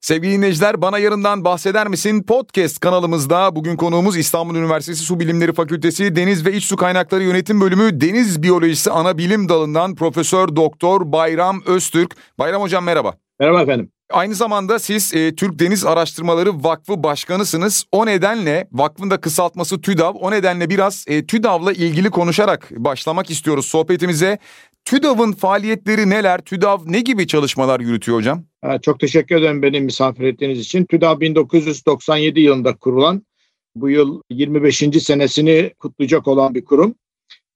Sevgili dinleyiciler bana yarından bahseder misin? Podcast kanalımızda bugün konuğumuz İstanbul Üniversitesi Su Bilimleri Fakültesi Deniz ve İç Su Kaynakları Yönetim Bölümü Deniz Biyolojisi Ana Bilim Dalı'ndan Profesör Doktor Bayram Öztürk. Bayram hocam merhaba. Merhaba efendim. Aynı zamanda siz e, Türk Deniz Araştırmaları Vakfı Başkanısınız. O nedenle vakfın da kısaltması TÜDAV. O nedenle biraz e, TÜDAV'la ilgili konuşarak başlamak istiyoruz sohbetimize. TÜDAV'ın faaliyetleri neler? TÜDAV ne gibi çalışmalar yürütüyor hocam? Çok teşekkür ederim beni misafir ettiğiniz için. TÜDAV 1997 yılında kurulan, bu yıl 25. senesini kutlayacak olan bir kurum.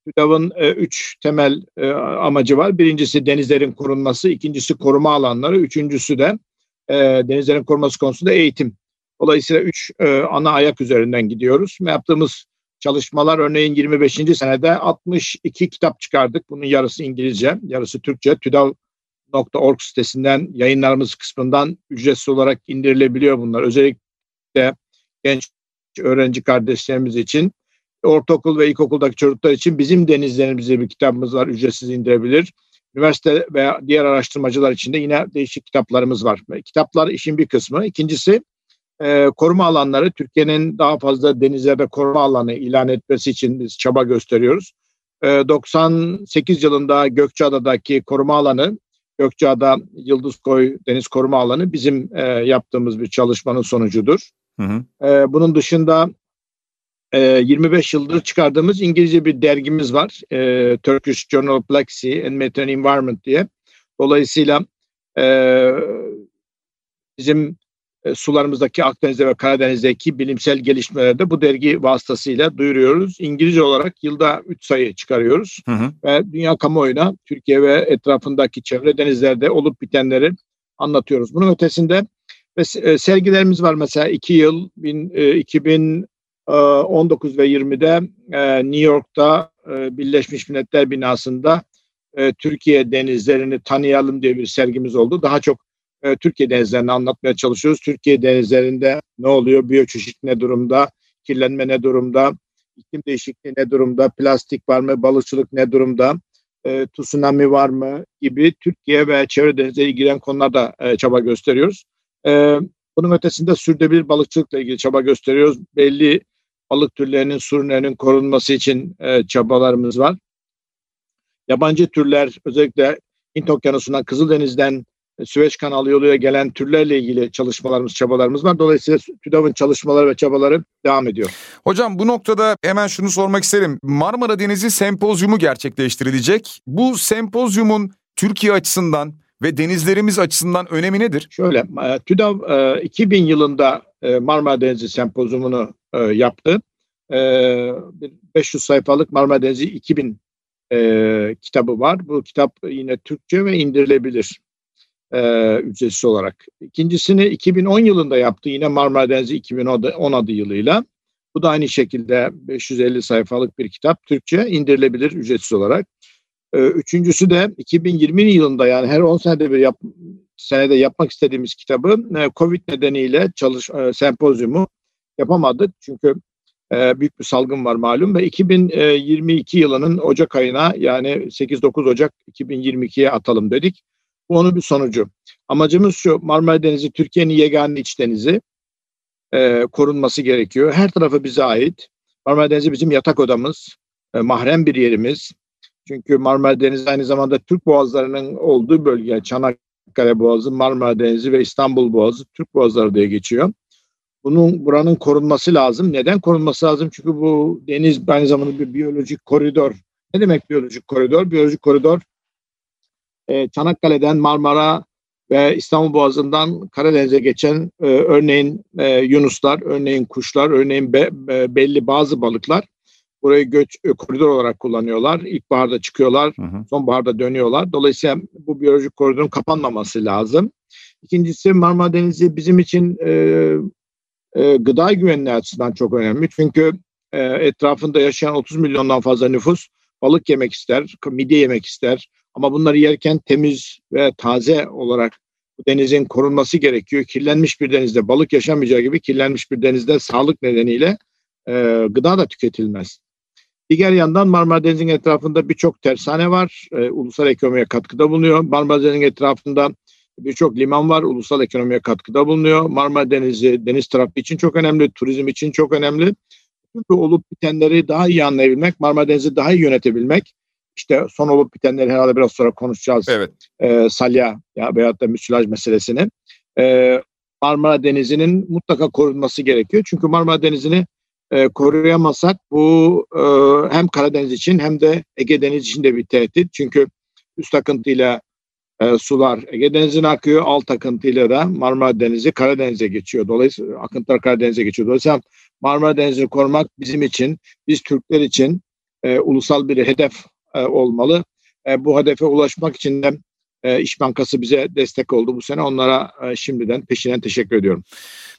TÜDAV'ın e, üç temel e, amacı var. Birincisi denizlerin korunması, ikincisi koruma alanları, üçüncüsü de e, denizlerin korunması konusunda eğitim. Dolayısıyla üç e, ana ayak üzerinden gidiyoruz. Yaptığımız çalışmalar örneğin 25. senede 62 kitap çıkardık. Bunun yarısı İngilizce, yarısı Türkçe. TÜDAV.org sitesinden yayınlarımız kısmından ücretsiz olarak indirilebiliyor bunlar. Özellikle genç öğrenci kardeşlerimiz için ortaokul ve ilkokuldaki çocuklar için bizim denizlerimizde bir kitabımız var. Ücretsiz indirebilir. Üniversite veya diğer araştırmacılar için de yine değişik kitaplarımız var. Kitaplar işin bir kısmı. İkincisi e, koruma alanları. Türkiye'nin daha fazla denizlerde koruma alanı ilan etmesi için biz çaba gösteriyoruz. E, 98 yılında Gökçeada'daki koruma alanı Gökçeada Yıldızkoy Deniz Koruma Alanı bizim e, yaptığımız bir çalışmanın sonucudur. Hı hı. E, bunun dışında 25 ee, yıldır çıkardığımız İngilizce bir dergimiz var. E, Turkish Journal of Black Sea and Mediterranean Environment diye. Dolayısıyla e, bizim e, sularımızdaki Akdeniz'de ve Karadeniz'deki bilimsel gelişmeleri de bu dergi vasıtasıyla duyuruyoruz. İngilizce olarak yılda 3 sayı çıkarıyoruz. Hı hı. Ve dünya kamuoyuna Türkiye ve etrafındaki çevre denizlerde olup bitenleri anlatıyoruz. Bunun ötesinde ve e, sergilerimiz var mesela 2 yıl bin, e, 2000 19 ee, ve 20'de e, New York'ta e, Birleşmiş Milletler binasında e, Türkiye denizlerini tanıyalım diye bir sergimiz oldu. Daha çok Türkiye denizlerini anlatmaya çalışıyoruz. Türkiye denizlerinde ne oluyor? Biyoçeşit ne durumda? Kirlenme ne durumda? İklim değişikliği ne durumda? Plastik var mı? Balıkçılık ne durumda? tsunami var mı? Gibi Türkiye ve çevre denizleri ilgilen konularda çaba gösteriyoruz. bunun ötesinde sürdürülebilir balıkçılıkla ilgili çaba gösteriyoruz. Belli balık türlerinin, sürülerinin korunması için e, çabalarımız var. Yabancı türler özellikle Hint Okyanusu'ndan, Kızıldeniz'den, e, Süveyş kanalı yoluyla gelen türlerle ilgili çalışmalarımız, çabalarımız var. Dolayısıyla TÜDAV'ın çalışmaları ve çabaları devam ediyor. Hocam bu noktada hemen şunu sormak isterim. Marmara Denizi Sempozyumu gerçekleştirilecek. Bu sempozyumun Türkiye açısından ve denizlerimiz açısından önemi nedir? Şöyle, e, TÜDAV 2000 yılında Marmara Denizi Sempozyumunu e, yaptı. E, 500 sayfalık Marmara Denizi 2000 e, kitabı var. Bu kitap yine Türkçe ve indirilebilir e, ücretsiz olarak. İkincisini 2010 yılında yaptı yine Marmara Denizi 2010 adı yılıyla. Bu da aynı şekilde 550 sayfalık bir kitap. Türkçe indirilebilir ücretsiz olarak. E, üçüncüsü de 2020 yılında yani her 10 senede bir yap, senede yapmak istediğimiz kitabı e, Covid nedeniyle çalış e, sempozyumu yapamadık. Çünkü e, büyük bir salgın var malum ve 2022 yılının Ocak ayına yani 8-9 Ocak 2022'ye atalım dedik. Bu onun bir sonucu. Amacımız şu Marmara Denizi Türkiye'nin yegane iç denizi e, korunması gerekiyor. Her tarafı bize ait. Marmara Denizi bizim yatak odamız, e, mahrem bir yerimiz. Çünkü Marmara Denizi aynı zamanda Türk boğazlarının olduğu bölge. Çanakkale Boğazı, Marmara Denizi ve İstanbul Boğazı Türk boğazları diye geçiyor. Bunun buranın korunması lazım. Neden korunması lazım? Çünkü bu deniz aynı zamanda bir biyolojik koridor. Ne demek biyolojik koridor? Biyolojik koridor e, Çanakkale'den Marmara ve İstanbul Boğazı'ndan Karadeniz'e geçen e, örneğin e, yunuslar, örneğin kuşlar, örneğin be, be, belli bazı balıklar burayı göç e, koridor olarak kullanıyorlar. İlkbaharda çıkıyorlar, hı hı. sonbaharda dönüyorlar. Dolayısıyla bu biyolojik koridorun kapanmaması lazım. İkincisi Marmara Denizi bizim için e, e, gıda güvenliği açısından çok önemli. Çünkü e, etrafında yaşayan 30 milyondan fazla nüfus balık yemek ister, midye yemek ister. Ama bunları yerken temiz ve taze olarak bu denizin korunması gerekiyor. Kirlenmiş bir denizde balık yaşamayacağı gibi kirlenmiş bir denizde sağlık nedeniyle e, gıda da tüketilmez. Diğer yandan Marmara Denizi'nin etrafında birçok tersane var. E, ulusal ekonomiye katkıda bulunuyor. Marmara Denizi'nin etrafında Birçok liman var, ulusal ekonomiye katkıda bulunuyor. Marmara Denizi, deniz trafiği için çok önemli, turizm için çok önemli. Bu olup bitenleri daha iyi anlayabilmek, Marmara Denizi daha iyi yönetebilmek. İşte son olup bitenleri herhalde biraz sonra konuşacağız. Evet. E, salya ya veyahut da müsilaj meselesini. E, Marmara Denizi'nin mutlaka korunması gerekiyor. Çünkü Marmara Denizi'ni e, koruyamazsak bu e, hem Karadeniz için hem de Ege Denizi için de bir tehdit. Çünkü üst akıntıyla e, sular Ege Denizi'ne akıyor. Alt akıntıyla da Marmara Denizi Karadeniz'e geçiyor. Dolayısıyla akıntılar Karadeniz'e geçiyor. Dolayısıyla Marmara Denizi'ni korumak bizim için, biz Türkler için e, ulusal bir hedef e, olmalı. E, bu hedefe ulaşmak için de e, İş Bankası bize destek oldu bu sene. Onlara e, şimdiden peşinen teşekkür ediyorum.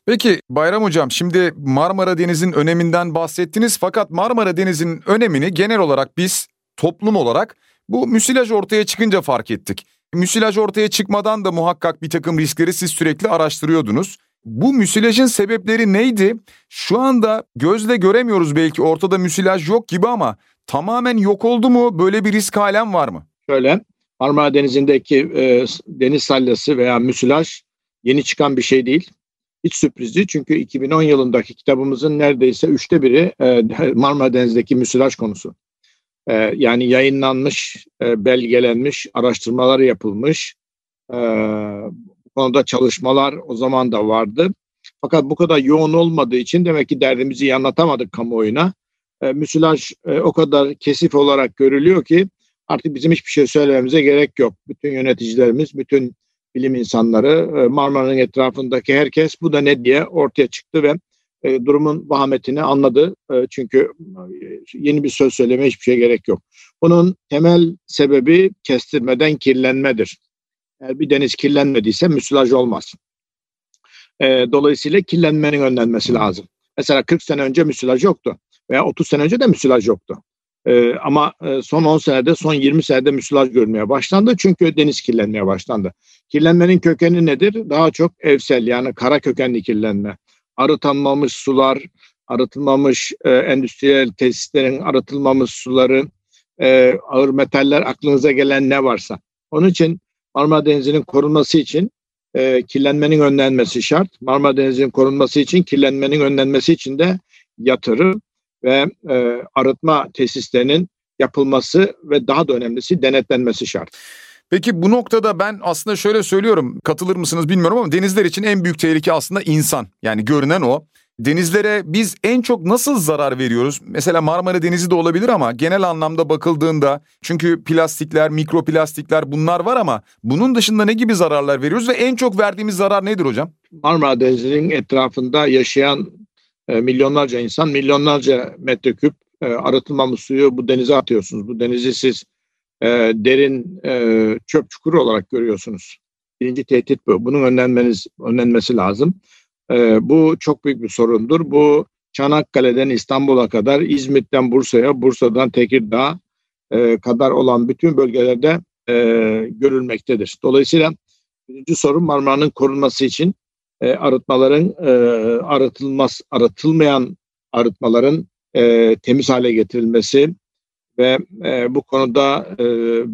Peki Bayram Hocam şimdi Marmara Denizi'nin öneminden bahsettiniz fakat Marmara Denizi'nin önemini genel olarak biz toplum olarak bu müsilaj ortaya çıkınca fark ettik. Müsilaj ortaya çıkmadan da muhakkak bir takım riskleri siz sürekli araştırıyordunuz. Bu müsilajın sebepleri neydi? Şu anda gözle göremiyoruz belki ortada müsilaj yok gibi ama tamamen yok oldu mu? Böyle bir risk halen var mı? Şöyle Marmara Denizi'ndeki e, deniz salyası veya müsilaj yeni çıkan bir şey değil. Hiç sürprizdi çünkü 2010 yılındaki kitabımızın neredeyse üçte biri e, Marmara Denizi'ndeki müsilaj konusu. E, yani yayınlanmış, e, belgelenmiş, araştırmalar yapılmış. E, bu konuda çalışmalar o zaman da vardı. Fakat bu kadar yoğun olmadığı için demek ki derdimizi iyi anlatamadık kamuoyuna. E, müsilaj e, o kadar kesif olarak görülüyor ki artık bizim hiçbir şey söylememize gerek yok. Bütün yöneticilerimiz, bütün bilim insanları, e, Marmara'nın etrafındaki herkes bu da ne diye ortaya çıktı ve e, durumun vahametini anladı. E, çünkü yeni bir söz söylemeye hiçbir şey gerek yok. Bunun temel sebebi kestirmeden kirlenmedir. Eğer bir deniz kirlenmediyse müsilaj olmaz. Dolayısıyla kirlenmenin önlenmesi lazım. Mesela 40 sene önce müsilaj yoktu veya 30 sene önce de müsilaj yoktu. Ee, ama e, son 10 senede, son 20 senede müsilaj görmeye başlandı. Çünkü deniz kirlenmeye başlandı. Kirlenmenin kökeni nedir? Daha çok evsel yani kara kökenli kirlenme. Arıtılmamış sular, arıtılmamış e, endüstriyel tesislerin arıtılmamış suları, e, ağır metaller aklınıza gelen ne varsa. Onun için Marmara Denizi'nin korunması için e, kirlenmenin önlenmesi şart. Marmara Denizi'nin korunması için kirlenmenin önlenmesi için de yatırım ve e, arıtma tesislerinin yapılması ve daha da önemlisi denetlenmesi şart. Peki bu noktada ben aslında şöyle söylüyorum katılır mısınız bilmiyorum ama denizler için en büyük tehlike aslında insan yani görünen o. Denizlere biz en çok nasıl zarar veriyoruz? Mesela Marmara Denizi de olabilir ama genel anlamda bakıldığında çünkü plastikler, mikroplastikler bunlar var ama bunun dışında ne gibi zararlar veriyoruz ve en çok verdiğimiz zarar nedir hocam? Marmara Denizi'nin etrafında yaşayan e, milyonlarca insan, milyonlarca metreküp e, arıtılmamış suyu bu denize atıyorsunuz. Bu denizi siz e, derin çöp çukuru olarak görüyorsunuz. Birinci tehdit bu. Bunun önlenmeniz, önlenmesi lazım. Bu çok büyük bir sorundur. Bu Çanakkale'den İstanbul'a kadar, İzmit'ten Bursa'ya, Bursa'dan Tekirdağ kadar olan bütün bölgelerde görülmektedir. Dolayısıyla birinci sorun Marmara'nın korunması için e, arıtmaların e, arıtılmaz arıtılmayan arıtmaların e, temiz hale getirilmesi ve e, bu konuda e,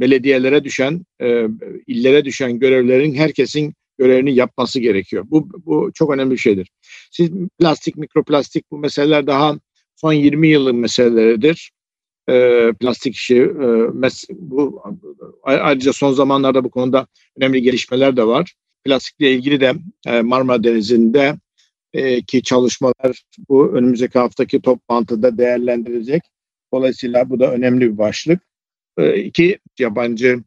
belediyelere düşen, e, illere düşen görevlerin herkesin görevini yapması gerekiyor. Bu, bu çok önemli bir şeydir. Siz plastik, mikroplastik bu meseleler daha son 20 yılın meseleleridir. E, plastik işi, e, mes, bu ayrıca son zamanlarda bu konuda önemli gelişmeler de var. Plastikle ilgili de e, Marmara Denizi'nde e, ki çalışmalar bu önümüzdeki haftaki toplantıda değerlendirilecek. Dolayısıyla bu da önemli bir başlık. E, iki yabancı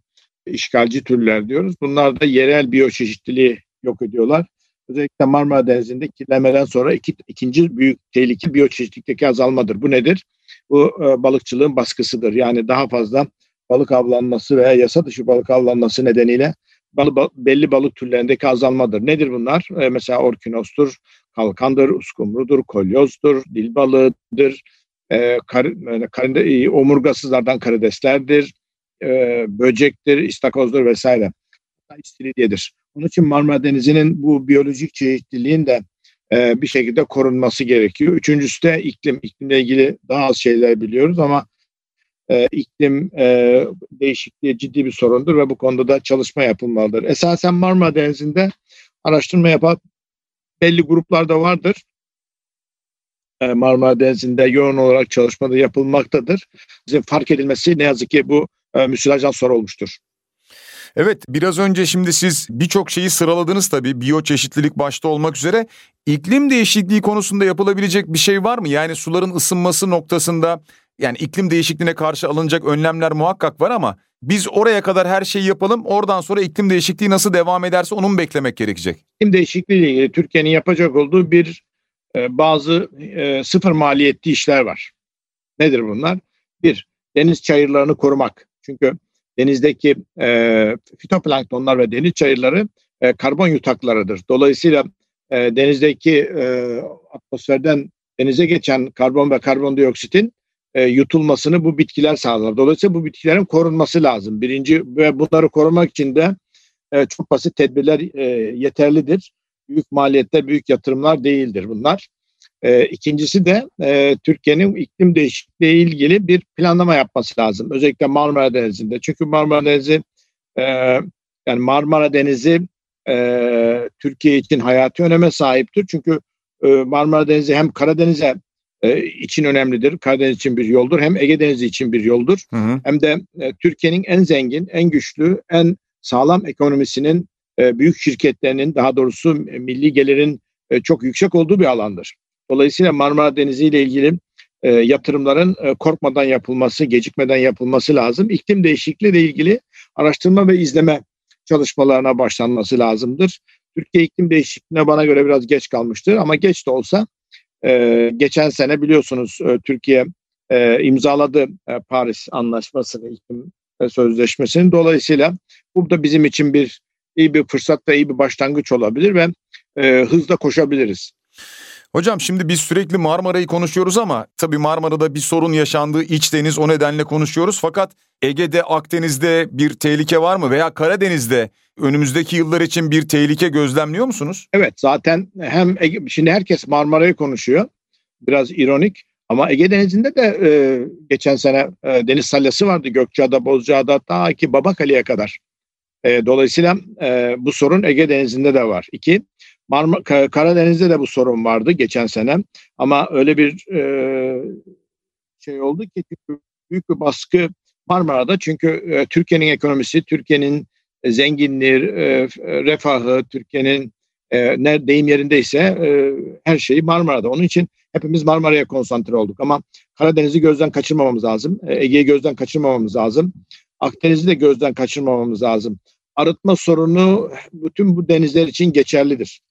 işgalci türler diyoruz. Bunlar da yerel biyoçeşitliliği yok ediyorlar. Özellikle Marmara Denizi'nde kirlenmeden sonra iki, ikinci büyük tehlike biyoçeşitlikteki azalmadır. Bu nedir? Bu e, balıkçılığın baskısıdır. Yani daha fazla balık avlanması veya yasa dışı balık avlanması nedeniyle balı, belli balık türlerindeki azalmadır. Nedir bunlar? E, mesela orkinostur, kalkandır, uskumrudur, kolyozdur, dil balığıdır, e, kar, kar, e, omurgasızlardan karideslerdir, e, böcektir, istakozdur vesaire. İstiridyedir. Onun için Marmara Denizi'nin bu biyolojik çeşitliliğin de e, bir şekilde korunması gerekiyor. Üçüncüsü de iklim. İklimle ilgili daha az şeyler biliyoruz ama e, iklim e, değişikliği ciddi bir sorundur ve bu konuda da çalışma yapılmalıdır. Esasen Marmara Denizi'nde araştırma yapan belli gruplar da vardır. E, Marmara Denizi'nde yoğun olarak çalışmada yapılmaktadır. Bizim fark edilmesi ne yazık ki bu e, müsilajdan sonra olmuştur. Evet biraz önce şimdi siz birçok şeyi sıraladınız tabii biyoçeşitlilik başta olmak üzere. İklim değişikliği konusunda yapılabilecek bir şey var mı? Yani suların ısınması noktasında yani iklim değişikliğine karşı alınacak önlemler muhakkak var ama biz oraya kadar her şeyi yapalım. Oradan sonra iklim değişikliği nasıl devam ederse onun beklemek gerekecek. İklim değişikliği ile ilgili Türkiye'nin yapacak olduğu bir e, bazı e, sıfır maliyetli işler var. Nedir bunlar? Bir, deniz çayırlarını korumak. Çünkü denizdeki e, fitoplanktonlar ve deniz çayırları e, karbon yutaklarıdır. Dolayısıyla e, denizdeki e, atmosferden denize geçen karbon ve karbondioksitin e, yutulmasını bu bitkiler sağlar. Dolayısıyla bu bitkilerin korunması lazım. Birinci ve bunları korumak için de e, çok basit tedbirler e, yeterlidir. Büyük maliyetler, büyük yatırımlar değildir bunlar. E, ikincisi de e, Türkiye'nin iklim değişikliği ilgili bir planlama yapması lazım. Özellikle Marmara Denizi'nde. Çünkü Marmara Denizi e, yani Marmara Denizi e, Türkiye için hayati öneme sahiptir. Çünkü e, Marmara Denizi hem Karadeniz'e e, için önemlidir. Karadeniz için bir yoldur. Hem Ege Denizi için bir yoldur. Hı hı. Hem de e, Türkiye'nin en zengin, en güçlü, en sağlam ekonomisinin e, büyük şirketlerinin daha doğrusu milli gelirin e, çok yüksek olduğu bir alandır. Dolayısıyla Marmara Denizi ile ilgili e, yatırımların e, korkmadan yapılması, gecikmeden yapılması lazım. İklim değişikliği ile ilgili araştırma ve izleme çalışmalarına başlanması lazımdır. Türkiye iklim değişikliğine bana göre biraz geç kalmıştır ama geç de olsa e, geçen sene biliyorsunuz e, Türkiye e, imzaladı e, Paris Anlaşması'nı, iklim sözleşmesini. Dolayısıyla bu da bizim için bir iyi bir fırsat ve iyi bir başlangıç olabilir ve e, hızla koşabiliriz. Hocam şimdi biz sürekli Marmara'yı konuşuyoruz ama tabii Marmara'da bir sorun yaşandığı iç deniz o nedenle konuşuyoruz. Fakat Ege'de, Akdeniz'de bir tehlike var mı veya Karadeniz'de önümüzdeki yıllar için bir tehlike gözlemliyor musunuz? Evet zaten hem Ege, şimdi herkes Marmara'yı konuşuyor. Biraz ironik ama Ege Denizi'nde de e, geçen sene e, deniz salyası vardı Gökçeada, Bozcaada ta ki Babakale'ye kadar. E, dolayısıyla e, bu sorun Ege Denizi'nde de var. İki, Marmara, Karadeniz'de de bu sorun vardı geçen sene ama öyle bir e, şey oldu ki büyük bir baskı Marmara'da çünkü e, Türkiye'nin ekonomisi, Türkiye'nin zenginliği, e, refahı, Türkiye'nin e, deyim yerindeyse e, her şeyi Marmara'da. Onun için hepimiz Marmara'ya konsantre olduk ama Karadeniz'i gözden kaçırmamamız lazım. E, Ege'yi gözden kaçırmamamız lazım. Akdeniz'i de gözden kaçırmamamız lazım. Arıtma sorunu bütün bu denizler için geçerlidir.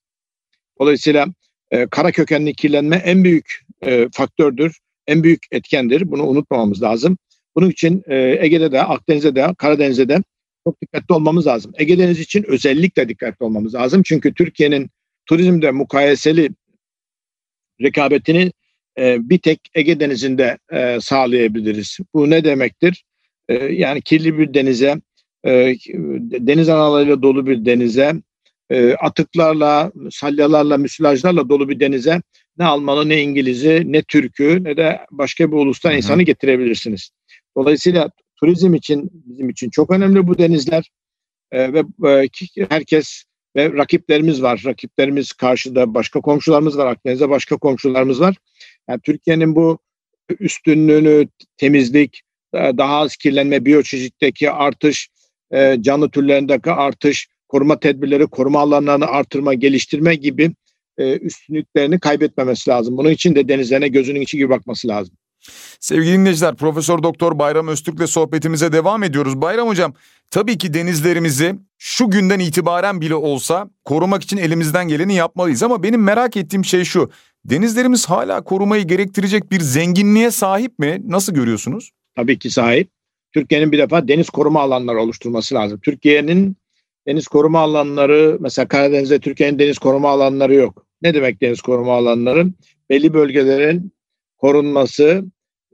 Dolayısıyla e, kara kökenli kirlenme en büyük e, faktördür, en büyük etkendir. Bunu unutmamamız lazım. Bunun için e, Ege'de de, Akdeniz'de de, Karadeniz'de de çok dikkatli olmamız lazım. Ege Denizi için özellikle dikkatli olmamız lazım. Çünkü Türkiye'nin turizmde mukayeseli rekabetini e, bir tek Ege Denizi'nde e, sağlayabiliriz. Bu ne demektir? E, yani kirli bir denize, e, deniz analarıyla dolu bir denize e, atıklarla, salyalarla, müsilajlarla dolu bir denize ne Almanı, ne İngiliz'i, ne Türk'ü, ne de başka bir ulustan Hı-hı. insanı getirebilirsiniz. Dolayısıyla turizm için, bizim için çok önemli bu denizler e, ve e, herkes ve rakiplerimiz var. Rakiplerimiz karşıda başka komşularımız var. Akdeniz'de başka komşularımız var. Yani Türkiye'nin bu üstünlüğünü, temizlik, daha az kirlenme, biyoçeşitteki artış, e, canlı türlerindeki artış, koruma tedbirleri, koruma alanlarını artırma, geliştirme gibi e, üstünlüklerini kaybetmemesi lazım. Bunun için de denizlerine gözünün içi gibi bakması lazım. Sevgili dinleyiciler, Profesör Doktor Bayram Öztürk'le sohbetimize devam ediyoruz. Bayram Hocam, tabii ki denizlerimizi şu günden itibaren bile olsa korumak için elimizden geleni yapmalıyız. Ama benim merak ettiğim şey şu, denizlerimiz hala korumayı gerektirecek bir zenginliğe sahip mi? Nasıl görüyorsunuz? Tabii ki sahip. Türkiye'nin bir defa deniz koruma alanları oluşturması lazım. Türkiye'nin deniz koruma alanları mesela Karadeniz'de Türkiye'nin deniz koruma alanları yok. Ne demek deniz koruma alanları? Belli bölgelerin korunması,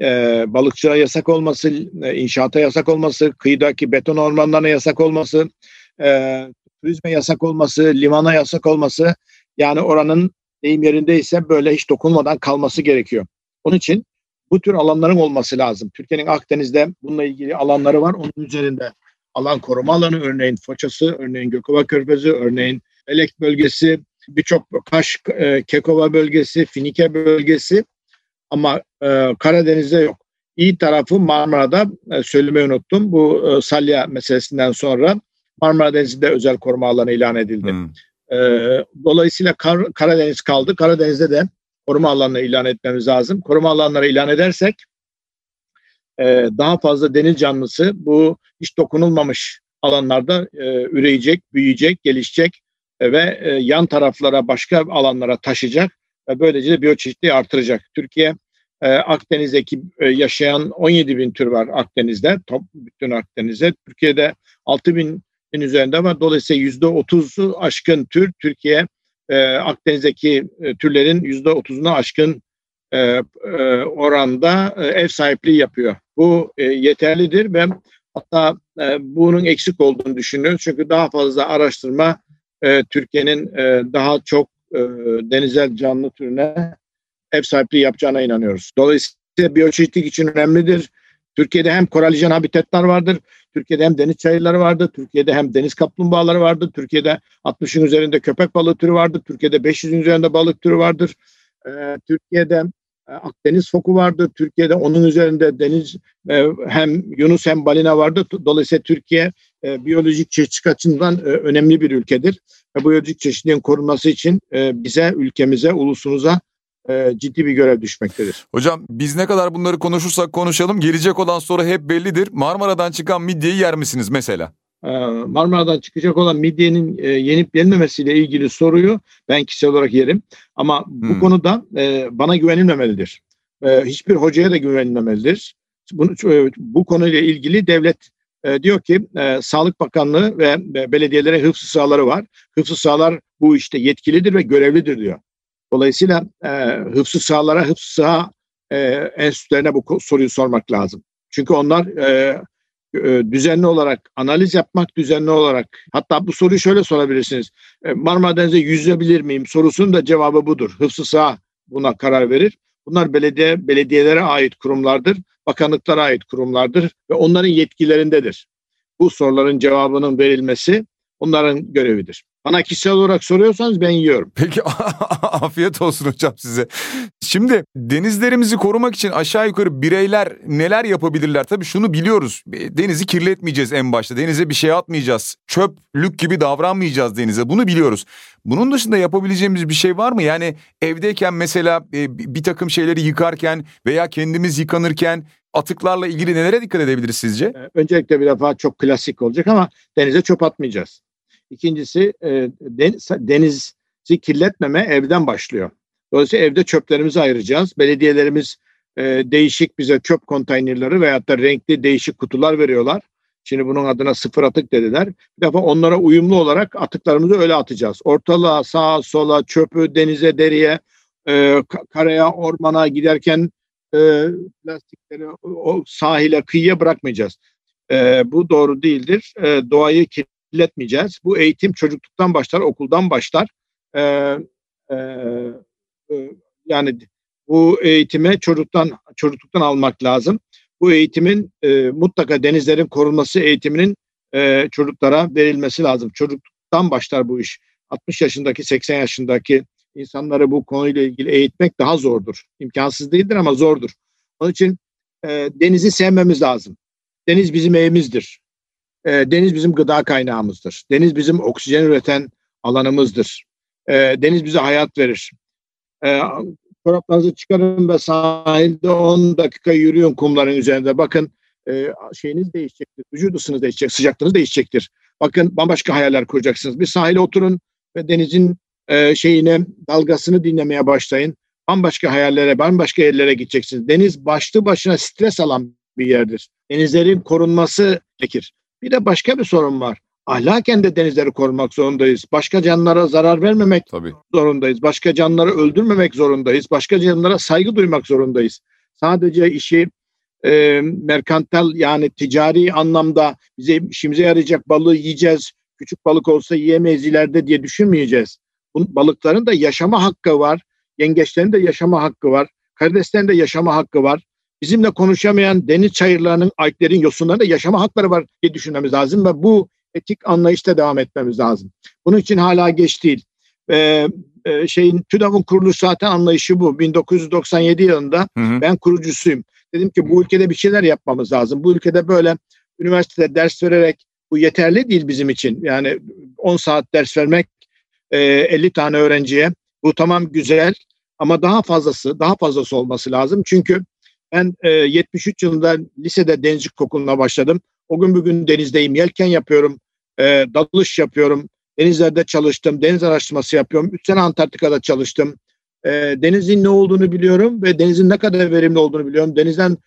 e, balıkçıya yasak olması, e, inşaata yasak olması, kıyıdaki beton ormanlarına yasak olması, e, turizme yasak olması, limana yasak olması yani oranın deyim yerindeyse böyle hiç dokunmadan kalması gerekiyor. Onun için bu tür alanların olması lazım. Türkiye'nin Akdeniz'de bununla ilgili alanları var. Onun üzerinde alan koruma alanı örneğin Foçası, örneğin Gökova Körfezi, örneğin Elek bölgesi, birçok Kaş, e, Kekova bölgesi, Finike bölgesi ama e, Karadeniz'de yok. İyi tarafı Marmara'da e, söylemeyi unuttum. Bu e, Salya meselesinden sonra Marmara Denizi'nde özel koruma alanı ilan edildi. Hmm. E, dolayısıyla Kar, Karadeniz kaldı. Karadeniz'de de koruma alanını ilan etmemiz lazım. Koruma alanları ilan edersek e, daha fazla deniz canlısı bu hiç dokunulmamış alanlarda e, üreyecek, büyüyecek, gelişecek e, ve e, yan taraflara başka alanlara taşıyacak ve böylece de biyoçeşitliği artıracak. Türkiye e, Akdeniz'deki e, yaşayan 17 bin tür var Akdeniz'de, top, bütün Akdeniz'de. Türkiye'de 6 binin üzerinde var. Dolayısıyla %30'u aşkın tür Türkiye e, Akdeniz'deki e, türlerin %30'unu aşkın e, e, oranda e, ev sahipliği yapıyor. Bu yeterlidir ve hatta bunun eksik olduğunu düşünüyoruz. Çünkü daha fazla araştırma Türkiye'nin daha çok denizel canlı türüne ev sahipliği yapacağına inanıyoruz. Dolayısıyla biyoçeşitlik için önemlidir. Türkiye'de hem koralijen habitatlar vardır, Türkiye'de hem deniz çayırları vardır, Türkiye'de hem deniz kaplumbağaları vardır, Türkiye'de 60'ın üzerinde köpek balığı türü vardır, Türkiye'de 500'ün üzerinde balık türü vardır. Türkiye'de Akdeniz foku vardır, Türkiye'de onun üzerinde deniz e, hem Yunus hem balina vardır. Dolayısıyla Türkiye e, biyolojik çeşitlilik açısından e, önemli bir ülkedir. Ve biyolojik çeşitliliğin korunması için e, bize, ülkemize, ulusumuza e, ciddi bir görev düşmektedir. Hocam biz ne kadar bunları konuşursak konuşalım gelecek olan soru hep bellidir. Marmara'dan çıkan midyeyi yer misiniz mesela? E, Marmara'dan çıkacak olan midyenin e, yenip yenmemesiyle ilgili soruyu ben kişisel olarak yerim. Ama bu hmm. konuda e, bana güvenilmemelidir. E, hiçbir hocaya da güvenilmemelidir. Bunu, bu konuyla ilgili devlet diyor ki Sağlık Bakanlığı ve belediyelere hıfzı sahaları var. Hıfzı sahalar bu işte yetkilidir ve görevlidir diyor. Dolayısıyla hıfzı sahalara, hıfzı saha enstitülerine bu soruyu sormak lazım. Çünkü onlar e, düzenli olarak analiz yapmak, düzenli olarak hatta bu soruyu şöyle sorabilirsiniz. E, Marmara Denizi'ne yüzebilir miyim sorusunun da cevabı budur. Hıfzı saha buna karar verir. Bunlar belediye belediyelere ait kurumlardır, bakanlıklara ait kurumlardır ve onların yetkilerindedir. Bu soruların cevabının verilmesi onların görevidir. Bana kişisel olarak soruyorsanız ben yiyorum. Peki afiyet olsun hocam size. Şimdi denizlerimizi korumak için aşağı yukarı bireyler neler yapabilirler? Tabii şunu biliyoruz. Denizi kirletmeyeceğiz en başta. Denize bir şey atmayacağız. Çöplük gibi davranmayacağız denize. Bunu biliyoruz. Bunun dışında yapabileceğimiz bir şey var mı? Yani evdeyken mesela e, bir takım şeyleri yıkarken veya kendimiz yıkanırken atıklarla ilgili nelere dikkat edebiliriz sizce? Ee, öncelikle bir defa çok klasik olacak ama denize çöp atmayacağız. İkincisi e, denizi kirletmeme evden başlıyor. Dolayısıyla evde çöplerimizi ayıracağız. Belediyelerimiz e, değişik bize çöp konteynerleri veyahut da renkli değişik kutular veriyorlar. Şimdi bunun adına sıfır atık dediler. Bir defa onlara uyumlu olarak atıklarımızı öyle atacağız. Ortalığa, sağa, sola, çöpü, denize, deriye, e, karaya, ormana giderken e, plastikleri sahile, kıyıya bırakmayacağız. Bu doğru değildir. Doğayı kirletmeyeceğiz. Bu eğitim çocukluktan başlar, okuldan başlar. E, e, e, yani bu eğitime çocuktan çocukluktan almak lazım. Bu eğitimin e, mutlaka denizlerin korunması eğitiminin e, çocuklara verilmesi lazım. Çocukluktan başlar bu iş. 60 yaşındaki, 80 yaşındaki insanları bu konuyla ilgili eğitmek daha zordur. İmkansız değildir ama zordur. Onun için e, denizi sevmemiz lazım. Deniz bizim evimizdir. E, deniz bizim gıda kaynağımızdır. Deniz bizim oksijen üreten alanımızdır. E, deniz bize hayat verir. E, çoraplarınızı çıkarın ve sahilde 10 dakika yürüyün kumların üzerinde. Bakın e, şeyiniz değişecektir. Vücut ısınız değişecek, sıcaklığınız değişecektir. Bakın bambaşka hayaller kuracaksınız. Bir sahile oturun ve denizin e, şeyine dalgasını dinlemeye başlayın. Bambaşka hayallere, bambaşka yerlere gideceksiniz. Deniz başlı başına stres alan bir yerdir. Denizlerin korunması gerekir. Bir de başka bir sorun var. Ahlaken de denizleri korumak zorundayız. Başka canlılara zarar vermemek Tabii. zorundayız. Başka canlıları öldürmemek zorundayız. Başka canlılara saygı duymak zorundayız. Sadece işi e, merkantal yani ticari anlamda bize işimize yarayacak balığı yiyeceğiz. Küçük balık olsa yiyemeyiz ileride diye düşünmeyeceğiz. Bu, balıkların da yaşama hakkı var. Yengeçlerin de yaşama hakkı var. Karideslerin de yaşama hakkı var. Bizimle konuşamayan deniz çayırlarının, alplerin, yosunlarında yaşama hakları var diye düşünmemiz lazım ve bu etik anlayışta devam etmemiz lazım. Bunun için hala geç değil. Ee, e, şeyin TÜDAV'ın kuruluş zaten anlayışı bu. 1997 yılında hı hı. ben kurucusuyum. Dedim ki bu ülkede bir şeyler yapmamız lazım. Bu ülkede böyle üniversitede ders vererek bu yeterli değil bizim için. Yani 10 saat ders vermek e, 50 tane öğrenciye bu tamam güzel ama daha fazlası, daha fazlası olması lazım. Çünkü ben e, 73 yılında lisede denizcilik okuluna başladım. O gün bugün denizdeyim, yelken yapıyorum, e, dalış yapıyorum, denizlerde çalıştım, deniz araştırması yapıyorum. 3 sene Antarktika'da çalıştım. E, denizin ne olduğunu biliyorum ve denizin ne kadar verimli olduğunu biliyorum. Denizden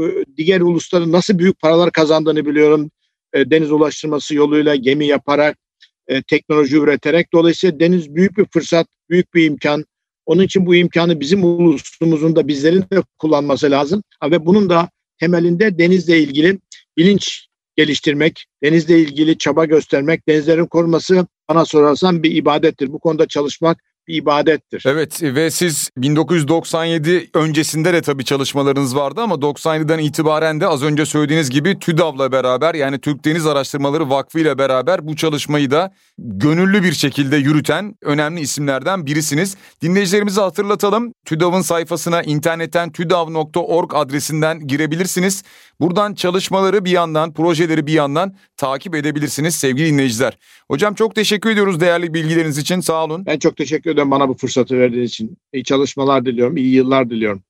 e, diğer ulusların nasıl büyük paralar kazandığını biliyorum. E, deniz ulaştırması yoluyla gemi yaparak, e, teknoloji üreterek. Dolayısıyla deniz büyük bir fırsat, büyük bir imkan. Onun için bu imkanı bizim ulusumuzun da bizlerin de kullanması lazım. Ve bunun da temelinde denizle ilgili bilinç geliştirmek, denizle ilgili çaba göstermek, denizlerin koruması bana sorarsan bir ibadettir. Bu konuda çalışmak bir ibadettir. Evet ve siz 1997 öncesinde de tabii çalışmalarınız vardı ama 97'den itibaren de az önce söylediğiniz gibi TÜDAV'la beraber yani Türk Deniz Araştırmaları Vakfı ile beraber bu çalışmayı da gönüllü bir şekilde yürüten önemli isimlerden birisiniz. Dinleyicilerimizi hatırlatalım. TÜDAV'ın sayfasına internetten tüdav.org adresinden girebilirsiniz. Buradan çalışmaları bir yandan, projeleri bir yandan takip edebilirsiniz sevgili dinleyiciler. Hocam çok teşekkür ediyoruz değerli bilgileriniz için. Sağ olun. Ben çok teşekkür ederim bana bu fırsatı verdiğiniz için. İyi çalışmalar diliyorum, iyi yıllar diliyorum.